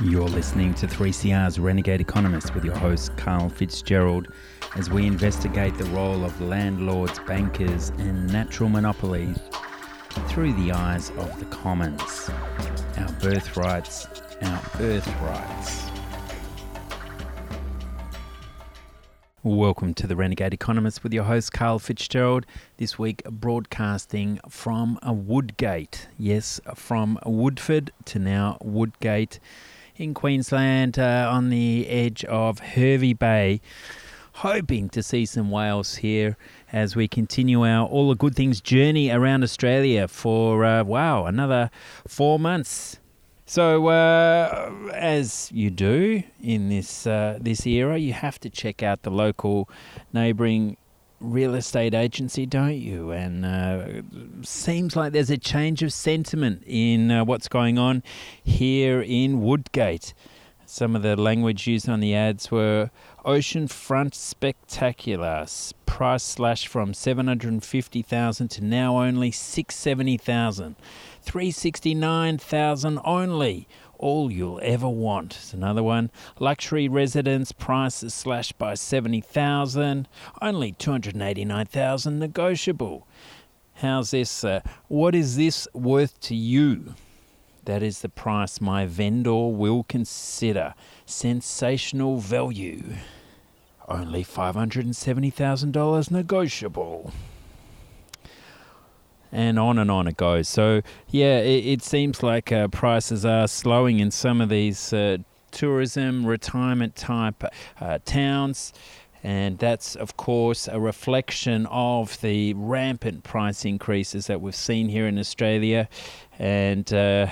You're listening to 3CR's Renegade Economist with your host, Carl Fitzgerald, as we investigate the role of landlords, bankers, and natural monopolies through the eyes of the commons. Our birthrights, our birthrights. Welcome to the Renegade Economist with your host, Carl Fitzgerald. This week, broadcasting from Woodgate. Yes, from Woodford to now Woodgate in Queensland uh, on the edge of Hervey Bay. Hoping to see some whales here as we continue our All the Good Things journey around Australia for, uh, wow, another four months. So, uh, as you do in this uh, this era, you have to check out the local neighbouring real estate agency, don't you? And uh, seems like there's a change of sentiment in uh, what's going on here in Woodgate. Some of the language used on the ads were oceanfront spectacular, price slash from seven hundred and fifty thousand to now only six seventy thousand. 369,000 only. All you'll ever want. It's another one. Luxury residence prices slashed by 70,000. Only 289,000 negotiable. How's this? Uh, what is this worth to you? That is the price my vendor will consider. Sensational value. Only $570,000 negotiable and on and on it goes. So yeah, it, it seems like uh, prices are slowing in some of these uh, tourism retirement type uh, towns. And that's, of course, a reflection of the rampant price increases that we've seen here in Australia. And uh,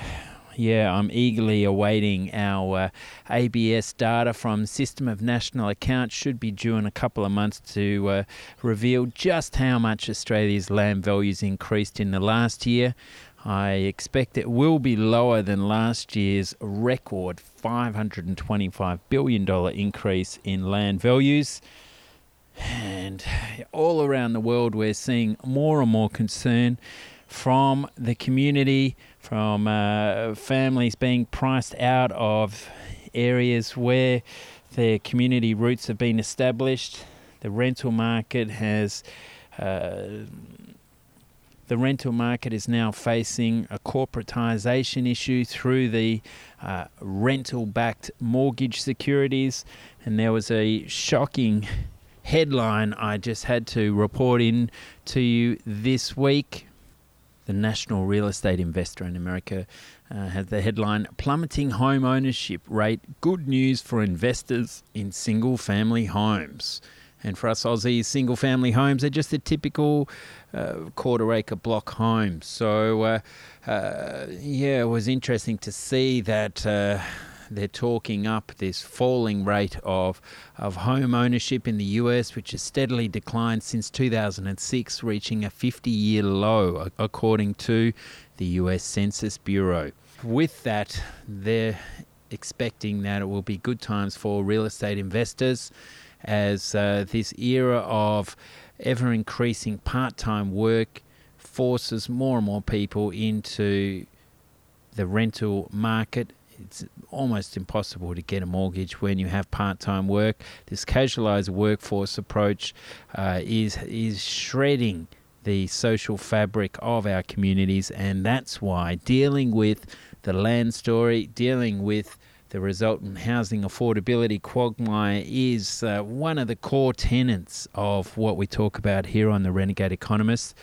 yeah, I'm eagerly awaiting our uh, ABS data from System of National Accounts. Should be due in a couple of months to uh, reveal just how much Australia's land values increased in the last year. I expect it will be lower than last year's record $525 billion increase in land values. And all around the world, we're seeing more and more concern from the community from uh, families being priced out of areas where their community roots have been established. The rental market has. Uh, the rental market is now facing a corporatisation issue through the uh, rental backed mortgage securities. And there was a shocking headline I just had to report in to you this week the national real estate investor in America, uh, has the headline Plummeting Home Ownership Rate Good News for Investors in Single Family Homes. And for us Aussies, single family homes are just a typical uh, quarter acre block home. So, uh, uh, yeah, it was interesting to see that uh, they're talking up this falling rate of of home ownership in the US, which has steadily declined since 2006, reaching a 50-year low, according to the US Census Bureau. With that, they're expecting that it will be good times for real estate investors as uh, this era of ever increasing part time work forces more and more people into the rental market it's almost impossible to get a mortgage when you have part-time work. This casualised workforce approach uh, is is shredding the social fabric of our communities, and that's why dealing with the land story, dealing with the resultant housing affordability quagmire is uh, one of the core tenets of what we talk about here on the Renegade Economist.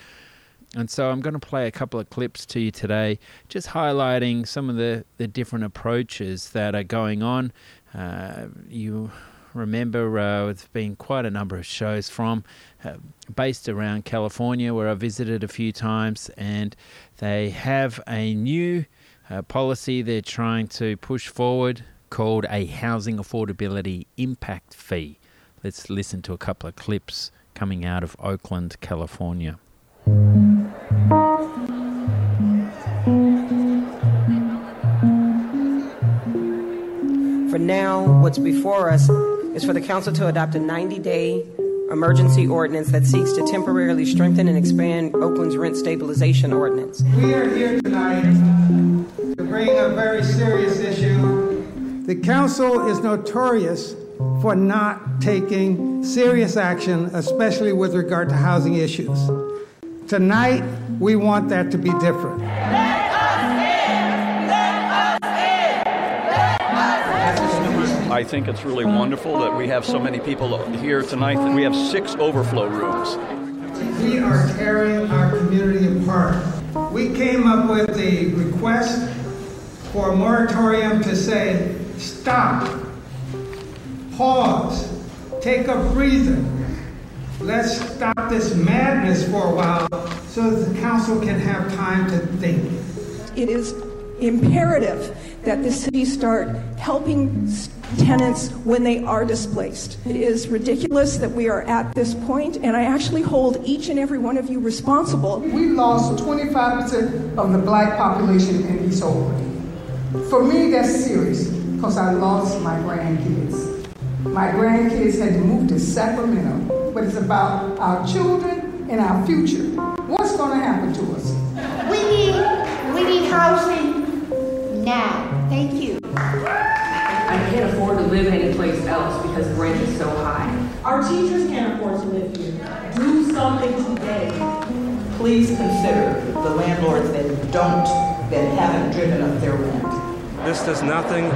And so I'm going to play a couple of clips to you today, just highlighting some of the, the different approaches that are going on. Uh, you remember uh, there's been quite a number of shows from uh, based around California where I visited a few times, and they have a new uh, policy they're trying to push forward called a housing affordability impact fee. Let's listen to a couple of clips coming out of Oakland, California. For now, what's before us is for the Council to adopt a 90 day emergency ordinance that seeks to temporarily strengthen and expand Oakland's rent stabilization ordinance. We are here tonight to bring a very serious issue The council is notorious for not taking serious action, especially with regard to housing issues. Tonight, we want that to be different. I think it's really wonderful that we have so many people here tonight. That we have six overflow rooms. We are tearing our community apart. We came up with a request for a moratorium to say, stop, pause, take a breather. Let's stop this madness for a while so that the council can have time to think. It is imperative that the city start helping tenants when they are displaced. It is ridiculous that we are at this point, and I actually hold each and every one of you responsible. We lost 25% of the black population in East Oakland. For me, that's serious because I lost my grandkids. My grandkids had to move to Sacramento, but it's about our children and our future. What's going to happen to us? We need, we need housing now. Thank you. I can't afford to live anyplace else because rent is so high. Our teachers can't afford to live here. Do something today. Please consider the landlords that don't, that haven't driven up their rent. This does nothing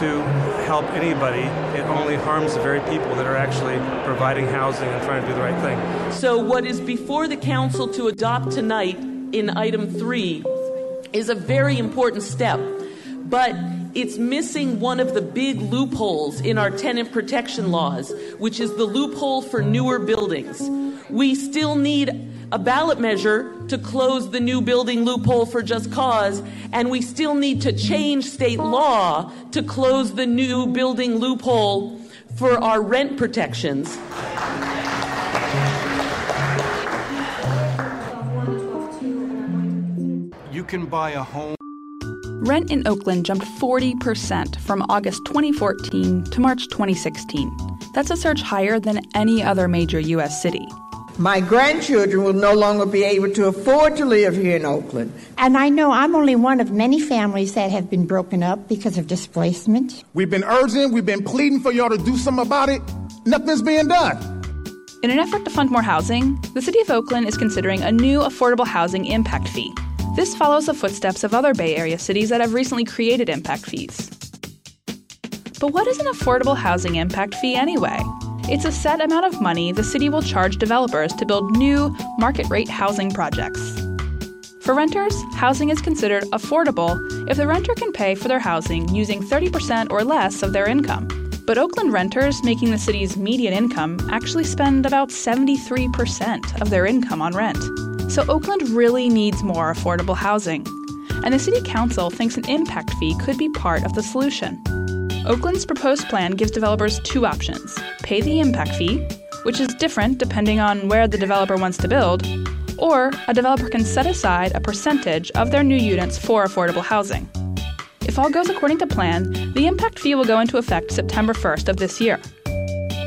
to help anybody. It only harms the very people that are actually providing housing and trying to do the right thing. So, what is before the council to adopt tonight in item three is a very important step, but it's missing one of the big loopholes in our tenant protection laws, which is the loophole for newer buildings. We still need a ballot measure to close the new building loophole for just cause, and we still need to change state law to close the new building loophole for our rent protections. You can buy a home. Rent in Oakland jumped 40% from August 2014 to March 2016. That's a surge higher than any other major U.S. city. My grandchildren will no longer be able to afford to live here in Oakland. And I know I'm only one of many families that have been broken up because of displacement. We've been urging, we've been pleading for y'all to do something about it. Nothing's being done. In an effort to fund more housing, the City of Oakland is considering a new affordable housing impact fee. This follows the footsteps of other Bay Area cities that have recently created impact fees. But what is an affordable housing impact fee anyway? It's a set amount of money the city will charge developers to build new, market rate housing projects. For renters, housing is considered affordable if the renter can pay for their housing using 30% or less of their income. But Oakland renters making the city's median income actually spend about 73% of their income on rent. So Oakland really needs more affordable housing. And the City Council thinks an impact fee could be part of the solution. Oakland's proposed plan gives developers two options pay the impact fee, which is different depending on where the developer wants to build, or a developer can set aside a percentage of their new units for affordable housing. If all goes according to plan, the impact fee will go into effect September 1st of this year.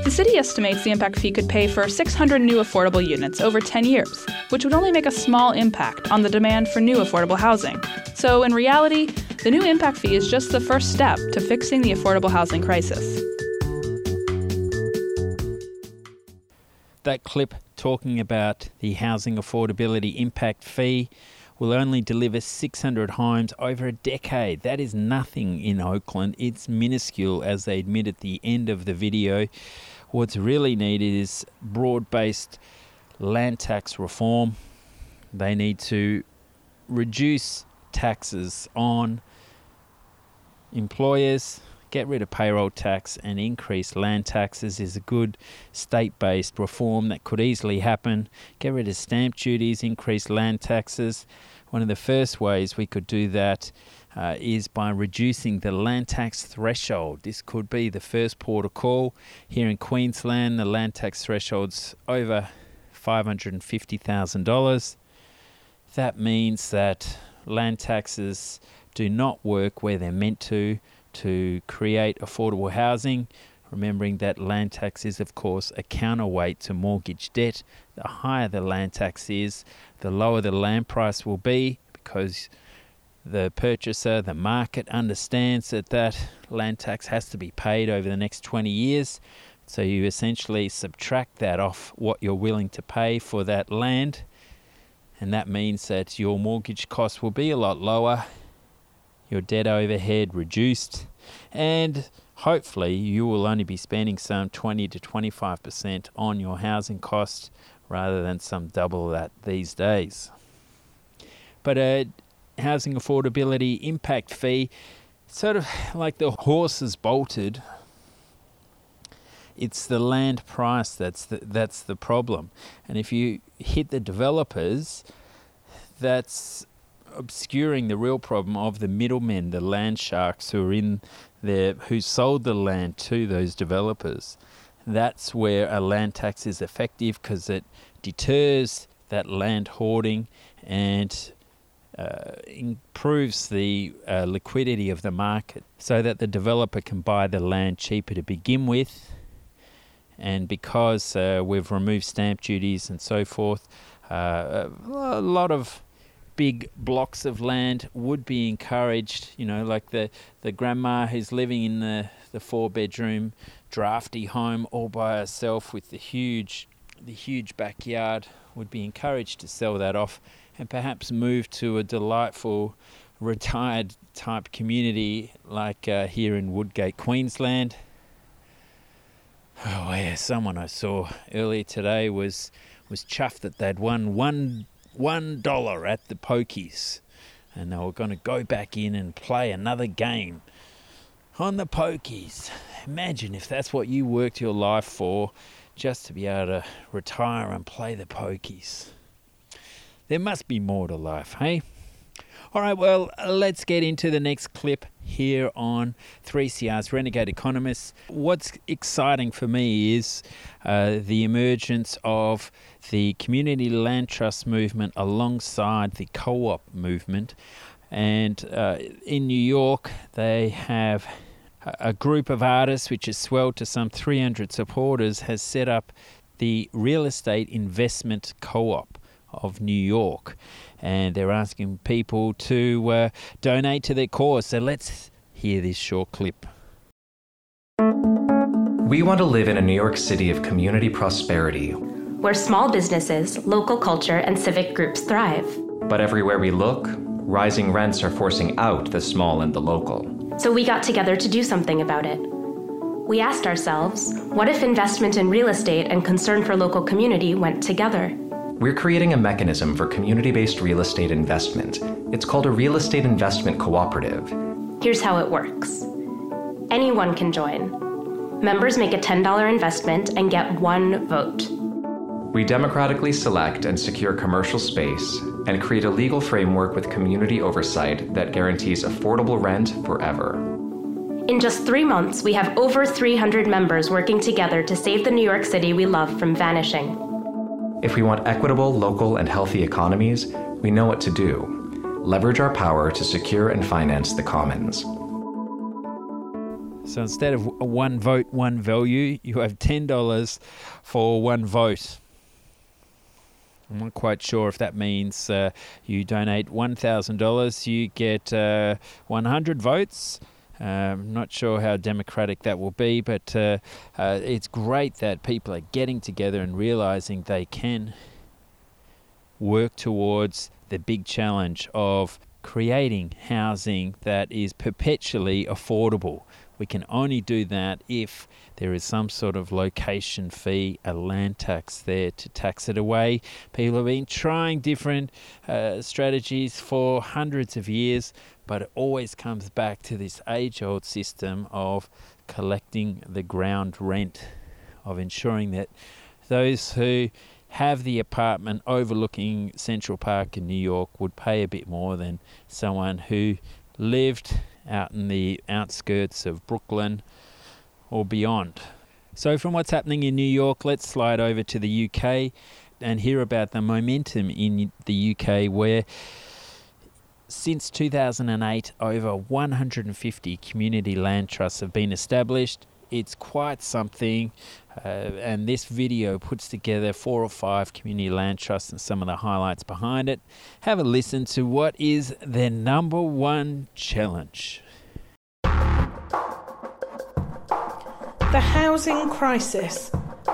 The city estimates the impact fee could pay for 600 new affordable units over 10 years, which would only make a small impact on the demand for new affordable housing. So, in reality, the new impact fee is just the first step to fixing the affordable housing crisis. That clip talking about the housing affordability impact fee will only deliver 600 homes over a decade. That is nothing in Oakland. It's minuscule, as they admit at the end of the video. What's really needed is broad based land tax reform. They need to reduce taxes on employers, get rid of payroll tax, and increase land taxes is a good state based reform that could easily happen. Get rid of stamp duties, increase land taxes. One of the first ways we could do that uh, is by reducing the land tax threshold. This could be the first port of call. Here in Queensland, the land tax threshold's over $550,000. That means that land taxes do not work where they're meant to to create affordable housing. Remembering that land tax is, of course, a counterweight to mortgage debt. The higher the land tax is, the lower the land price will be because the purchaser, the market understands that that land tax has to be paid over the next 20 years. So you essentially subtract that off what you're willing to pay for that land. And that means that your mortgage cost will be a lot lower, your debt overhead reduced, and hopefully you will only be spending some 20 to 25% on your housing cost rather than some double that these days. But a housing affordability impact fee, sort of like the horse is bolted. It's the land price that's the, that's the problem. And if you hit the developers, that's obscuring the real problem of the middlemen, the land sharks who are in there, who sold the land to those developers. That's where a land tax is effective because it deters that land hoarding and uh, improves the uh, liquidity of the market so that the developer can buy the land cheaper to begin with. And because uh, we've removed stamp duties and so forth, uh, a lot of big blocks of land would be encouraged. You know, like the, the grandma who's living in the, the four bedroom drafty home all by herself with the huge the huge backyard would be encouraged to sell that off and perhaps move to a delightful retired type community like uh, here in Woodgate, Queensland. Oh yeah, someone I saw earlier today was was chuffed that they'd won one one dollar at the pokies, and they were going to go back in and play another game on the pokies. Imagine if that's what you worked your life for, just to be able to retire and play the pokies. There must be more to life, hey? All right, well, let's get into the next clip here on 3CR's Renegade Economists. What's exciting for me is uh, the emergence of the community land trust movement alongside the co op movement. And uh, in New York, they have a group of artists, which has swelled to some 300 supporters, has set up the Real Estate Investment Co op of New York. And they're asking people to uh, donate to their cause. So let's hear this short clip. We want to live in a New York City of community prosperity. Where small businesses, local culture, and civic groups thrive. But everywhere we look, rising rents are forcing out the small and the local. So we got together to do something about it. We asked ourselves what if investment in real estate and concern for local community went together? We're creating a mechanism for community based real estate investment. It's called a real estate investment cooperative. Here's how it works anyone can join. Members make a $10 investment and get one vote. We democratically select and secure commercial space and create a legal framework with community oversight that guarantees affordable rent forever. In just three months, we have over 300 members working together to save the New York City we love from vanishing. If we want equitable, local, and healthy economies, we know what to do. Leverage our power to secure and finance the commons. So instead of one vote, one value, you have $10 for one vote. I'm not quite sure if that means uh, you donate $1,000, you get uh, 100 votes. I'm not sure how democratic that will be, but uh, uh, it's great that people are getting together and realizing they can work towards the big challenge of creating housing that is perpetually affordable. We can only do that if there is some sort of location fee, a land tax there to tax it away. People have been trying different uh, strategies for hundreds of years, but it always comes back to this age old system of collecting the ground rent, of ensuring that those who have the apartment overlooking Central Park in New York would pay a bit more than someone who lived out in the outskirts of Brooklyn or beyond. So, from what's happening in New York, let's slide over to the UK and hear about the momentum in the UK where since 2008 over 150 community land trusts have been established. It's quite something. Uh, and this video puts together four or five community land trusts and some of the highlights behind it. Have a listen to what is their number one challenge. The housing crisis.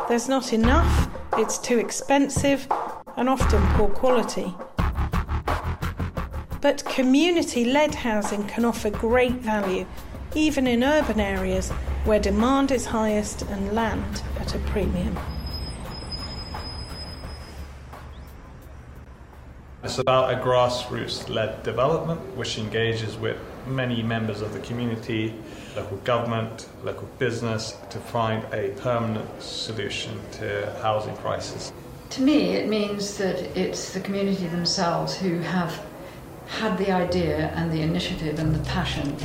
There's not enough, it's too expensive, and often poor quality. But community led housing can offer great value, even in urban areas where demand is highest and land at a premium. It's about a grassroots led development which engages with many members of the community, local government, local business to find a permanent solution to housing crisis. To me, it means that it's the community themselves who have had the idea and the initiative and the passion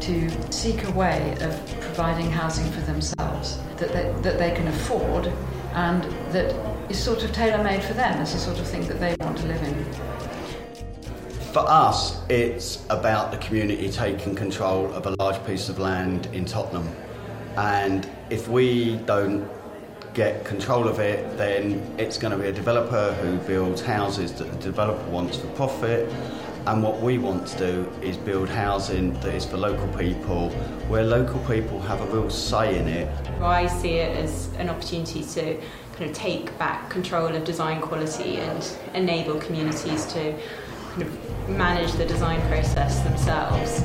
to seek a way of providing housing for themselves that they, that they can afford and that is sort of tailor made for them. It's the sort of thing that they want to live in. For us, it's about the community taking control of a large piece of land in Tottenham. And if we don't get control of it, then it's going to be a developer who builds houses that the developer wants for profit. And what we want to do is build housing that is for local people, where local people have a real say in it. I see it as an opportunity to kind of take back control of design quality and enable communities to kind of manage the design process themselves.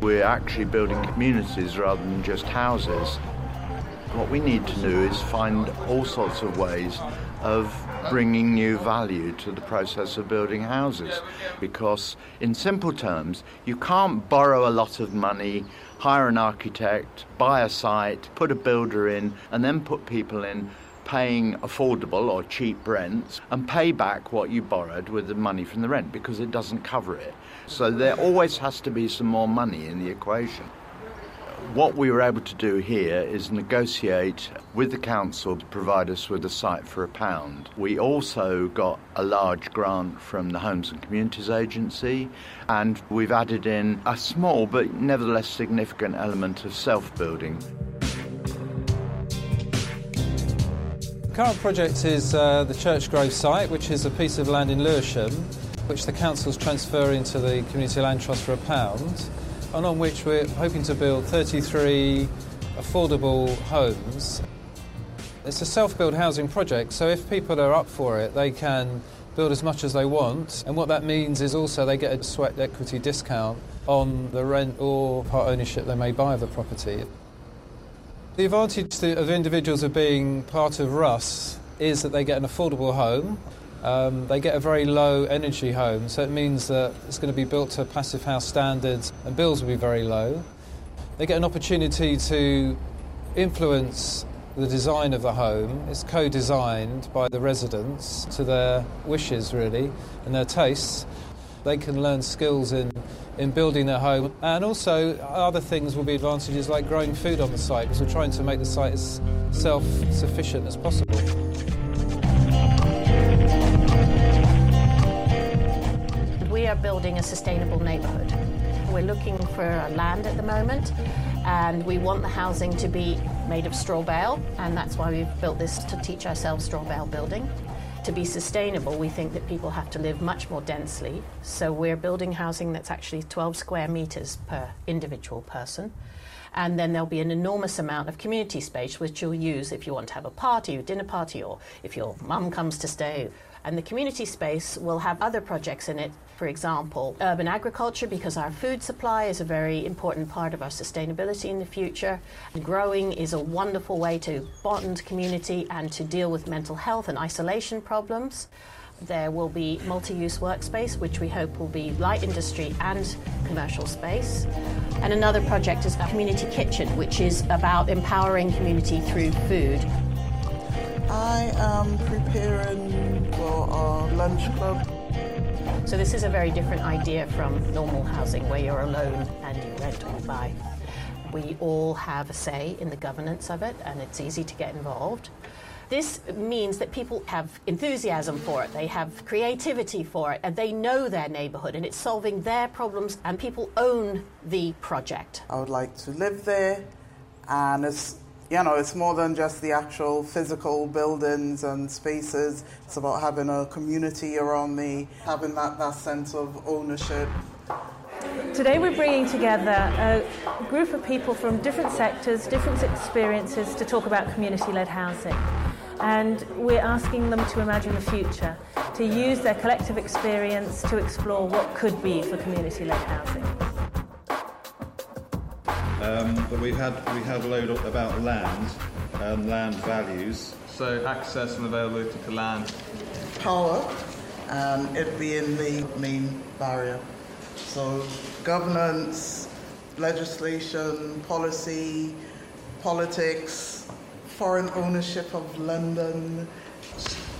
We're actually building communities rather than just houses. What we need to do is find all sorts of ways of bringing new value to the process of building houses. Because, in simple terms, you can't borrow a lot of money, hire an architect, buy a site, put a builder in, and then put people in paying affordable or cheap rents and pay back what you borrowed with the money from the rent because it doesn't cover it. So there always has to be some more money in the equation. What we were able to do here is negotiate with the council to provide us with a site for a pound. We also got a large grant from the Homes and Communities Agency, and we've added in a small but nevertheless significant element of self building. The current project is uh, the Church Grove site, which is a piece of land in Lewisham, which the council's transferring to the Community Land Trust for a pound, and on which we're hoping to build 33 affordable homes. It's a self-build housing project, so if people are up for it, they can build as much as they want, and what that means is also they get a sweat equity discount on the rent or part ownership they may buy of the property. The advantage of individuals of being part of RUSS is that they get an affordable home. Um, they get a very low energy home, so it means that it's going to be built to passive house standards and bills will be very low. They get an opportunity to influence the design of the home. It's co designed by the residents to their wishes, really, and their tastes. They can learn skills in in building their home. And also, other things will be advantages like growing food on the site, because we're trying to make the site as self sufficient as possible. Building a sustainable neighbourhood. We're looking for land at the moment, and we want the housing to be made of straw bale, and that's why we've built this to teach ourselves straw bale building to be sustainable, we think that people have to live much more densely. So we're building housing that's actually 12 square metres per individual person. And then there'll be an enormous amount of community space which you'll use if you want to have a party, a dinner party, or if your mum comes to stay and the community space will have other projects in it, for example, urban agriculture, because our food supply is a very important part of our sustainability in the future. Growing is a wonderful way to bond community and to deal with mental health and isolation problems. There will be multi use workspace, which we hope will be light industry and commercial space. And another project is a community kitchen, which is about empowering community through food. I am preparing for our lunch club. So this is a very different idea from normal housing where you're alone and you rent or buy. We all have a say in the governance of it and it's easy to get involved. This means that people have enthusiasm for it, they have creativity for it, and they know their neighbourhood, and it's solving their problems, and people own the project. I would like to live there, and it's you know, it's more than just the actual physical buildings and spaces. It's about having a community around me, having that, that sense of ownership. Today we're bringing together a group of people from different sectors, different experiences to talk about community-led housing. And we're asking them to imagine the future, to use their collective experience to explore what could be for community-led housing. Um, but we've had we had a load about land and land values. So access and availability to land. Power, and it being the main barrier. So governance, legislation, policy, politics, foreign ownership of London.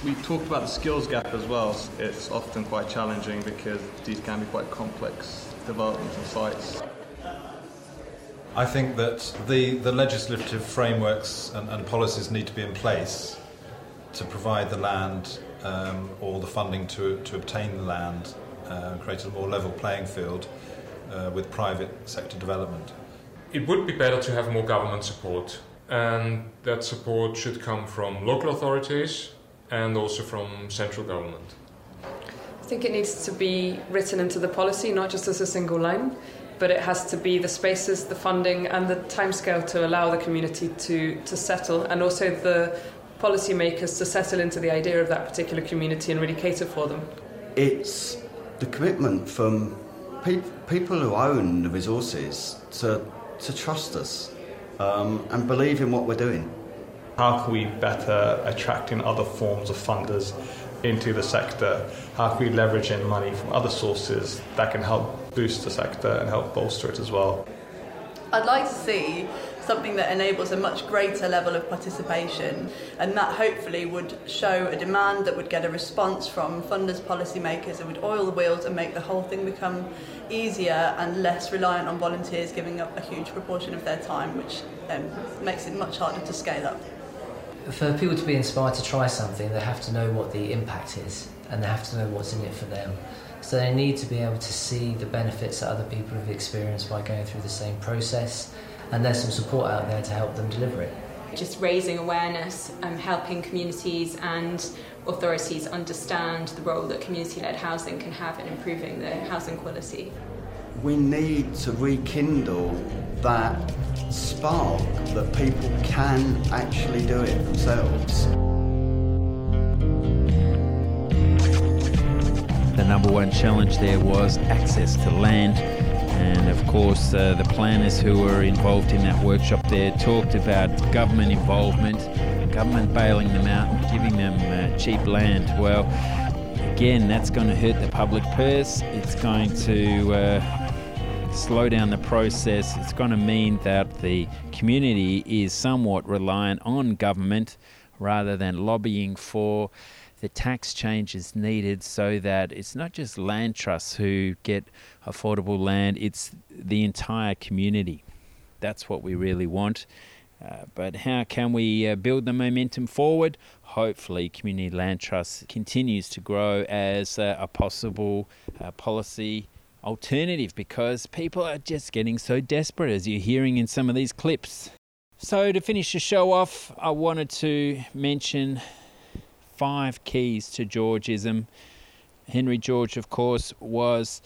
We talked about the skills gap as well. It's often quite challenging because these can be quite complex developments and sites. I think that the, the legislative frameworks and, and policies need to be in place to provide the land um, or the funding to, to obtain the land uh, and create a more level playing field uh, with private sector development. It would be better to have more government support, and that support should come from local authorities and also from central government. I think it needs to be written into the policy, not just as a single line but it has to be the spaces, the funding, and the timescale to allow the community to, to settle, and also the policymakers to settle into the idea of that particular community and really cater for them. It's the commitment from pe- people who own the resources to, to trust us um, and believe in what we're doing. How can we better attract in other forms of funders into the sector? How can we leverage in money from other sources that can help boost the sector and help bolster it as well? I'd like to see something that enables a much greater level of participation and that hopefully would show a demand that would get a response from funders, policymakers and would oil the wheels and make the whole thing become easier and less reliant on volunteers giving up a huge proportion of their time which um, makes it much harder to scale up for people to be inspired to try something, they have to know what the impact is and they have to know what's in it for them. So they need to be able to see the benefits that other people have experienced by going through the same process, and there's some support out there to help them deliver it. Just raising awareness, um, helping communities and authorities understand the role that community led housing can have in improving the housing quality. We need to rekindle that spark that people can actually do it themselves. The number one challenge there was access to land. And of course, uh, the planners who were involved in that workshop there talked about government involvement, government bailing them out and giving them uh, cheap land. Well, again, that's going to hurt the public purse. It's going to uh, slow down the process. It's going to mean that the community is somewhat reliant on government rather than lobbying for the tax changes needed so that it's not just land trusts who get affordable land, it's the entire community. That's what we really want. Uh, but how can we uh, build the momentum forward? Hopefully, Community Land Trust continues to grow as uh, a possible uh, policy alternative because people are just getting so desperate, as you're hearing in some of these clips. So, to finish the show off, I wanted to mention five keys to Georgism. Henry George, of course, was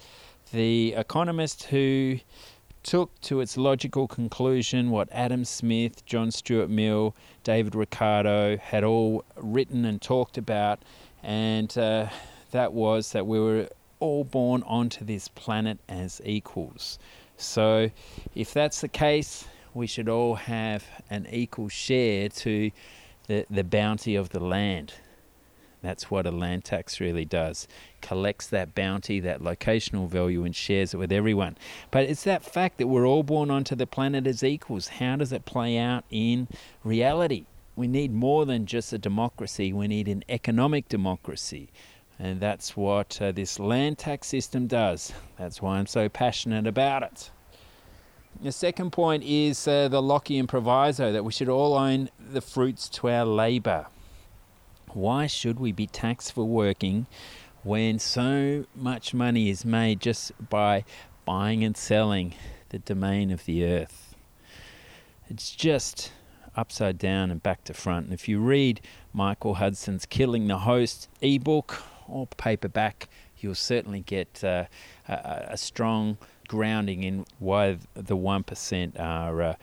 the economist who took to its logical conclusion what Adam Smith, John Stuart Mill, David Ricardo had all written and talked about, and uh, that was that we were all born onto this planet as equals. So, if that's the case, we should all have an equal share to the, the bounty of the land. That's what a land tax really does. Collects that bounty, that locational value, and shares it with everyone. But it's that fact that we're all born onto the planet as equals. How does it play out in reality? We need more than just a democracy, we need an economic democracy. And that's what uh, this land tax system does. That's why I'm so passionate about it. The second point is uh, the Lockean proviso that we should all own the fruits to our labour. Why should we be taxed for working when so much money is made just by buying and selling the domain of the earth? It's just upside down and back to front. And if you read Michael Hudson's Killing the Host ebook or paperback, you'll certainly get uh, a, a, strong grounding in why the 1% are, uh,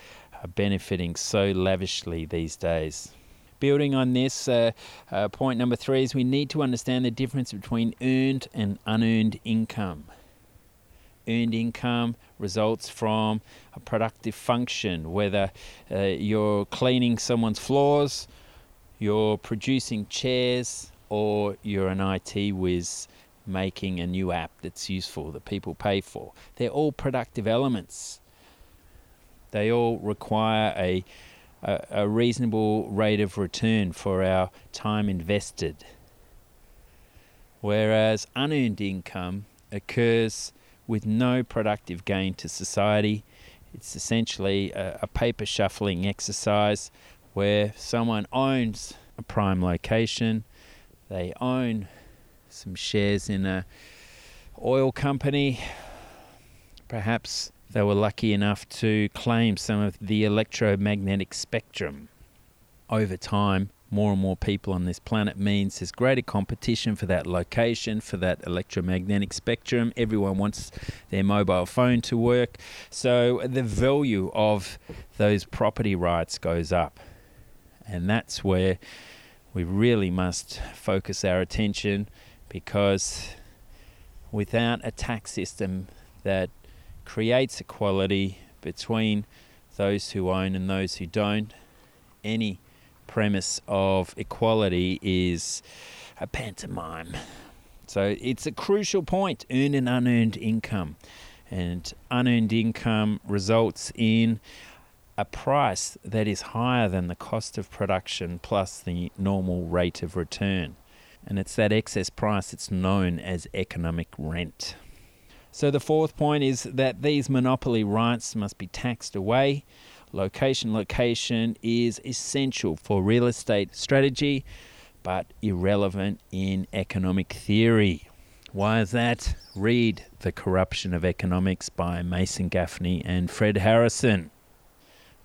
are benefiting so lavishly these days. Building on this, uh, uh, point number three is we need to understand the difference between earned and unearned income. Earned income results from a productive function, whether uh, you're cleaning someone's floors, you're producing chairs, or you're an IT whiz making a new app that's useful that people pay for. They're all productive elements. They all require a a, a reasonable rate of return for our time invested. Whereas unearned income occurs with no productive gain to society. It's essentially a, a, paper shuffling exercise where someone owns a prime location, they own some shares in a oil company, perhaps they were lucky enough to claim some of the electromagnetic spectrum. Over time, more and more people on this planet means there's greater competition for that location, for that electromagnetic spectrum. Everyone wants their mobile phone to work. So the value of those property rights goes up. And that's where we really must focus our attention because without a tax system that creates equality between those who own and those who don't. Any premise of equality is a pantomime. So it's a crucial point earned and unearned income. And unearned income results in a price that is higher than the cost of production plus the normal rate of return. And it's that excess price that's known as economic rent. So the fourth point is that these monopoly rights must be taxed away. Location location is essential for real estate strategy, but irrelevant in economic theory. Why is that? Read The Corruption of Economics by Mason Gaffney and Fred Harrison.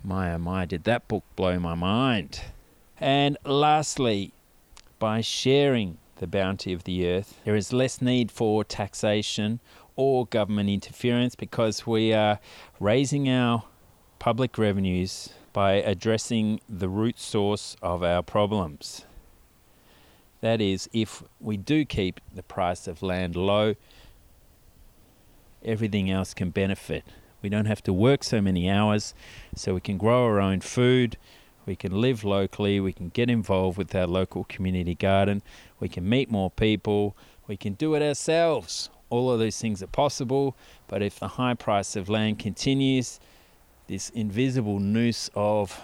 My oh my, did that book blow my mind. And lastly, by sharing the bounty of the earth, there is less need for taxation or government interference because we are raising our public revenues by addressing the root source of our problems. That is, if we do keep the price of land low, everything else can benefit. We don't have to work so many hours, so we can grow our own food, we can live locally, we can get involved with our local community garden, we can meet more people, we can do it ourselves all of these things are possible, but if the high price of land continues, this invisible noose of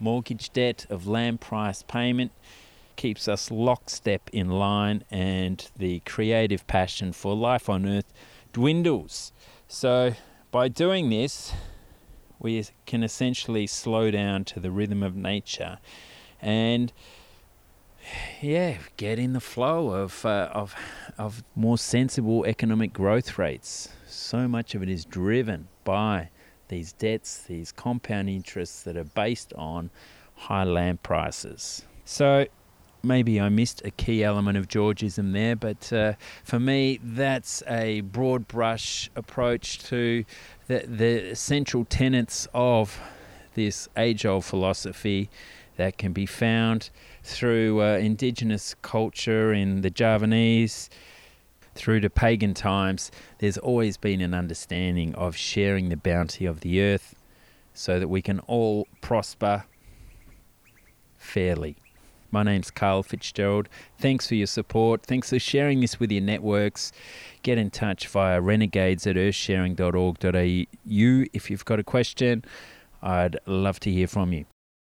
mortgage debt, of land price payment, keeps us lockstep in line, and the creative passion for life on earth dwindles. So, by doing this, we can essentially slow down to the rhythm of nature and yeah, get in the flow of uh, of of more sensible economic growth rates. So much of it is driven by these debts, these compound interests that are based on high land prices. So maybe I missed a key element of Georgism there, but uh, for me, that's a broad brush approach to the, the central tenets of this age old philosophy that can be found through uh, indigenous culture in the Javanese, through to pagan times, there's always been an understanding of sharing the bounty of the earth so that we can all prosper fairly. My name's Carl Fitzgerald. Thanks for your support. Thanks for sharing this with your networks. Get in touch via renegades at earthsharing.org.au if you've got a question. I'd love to hear from you.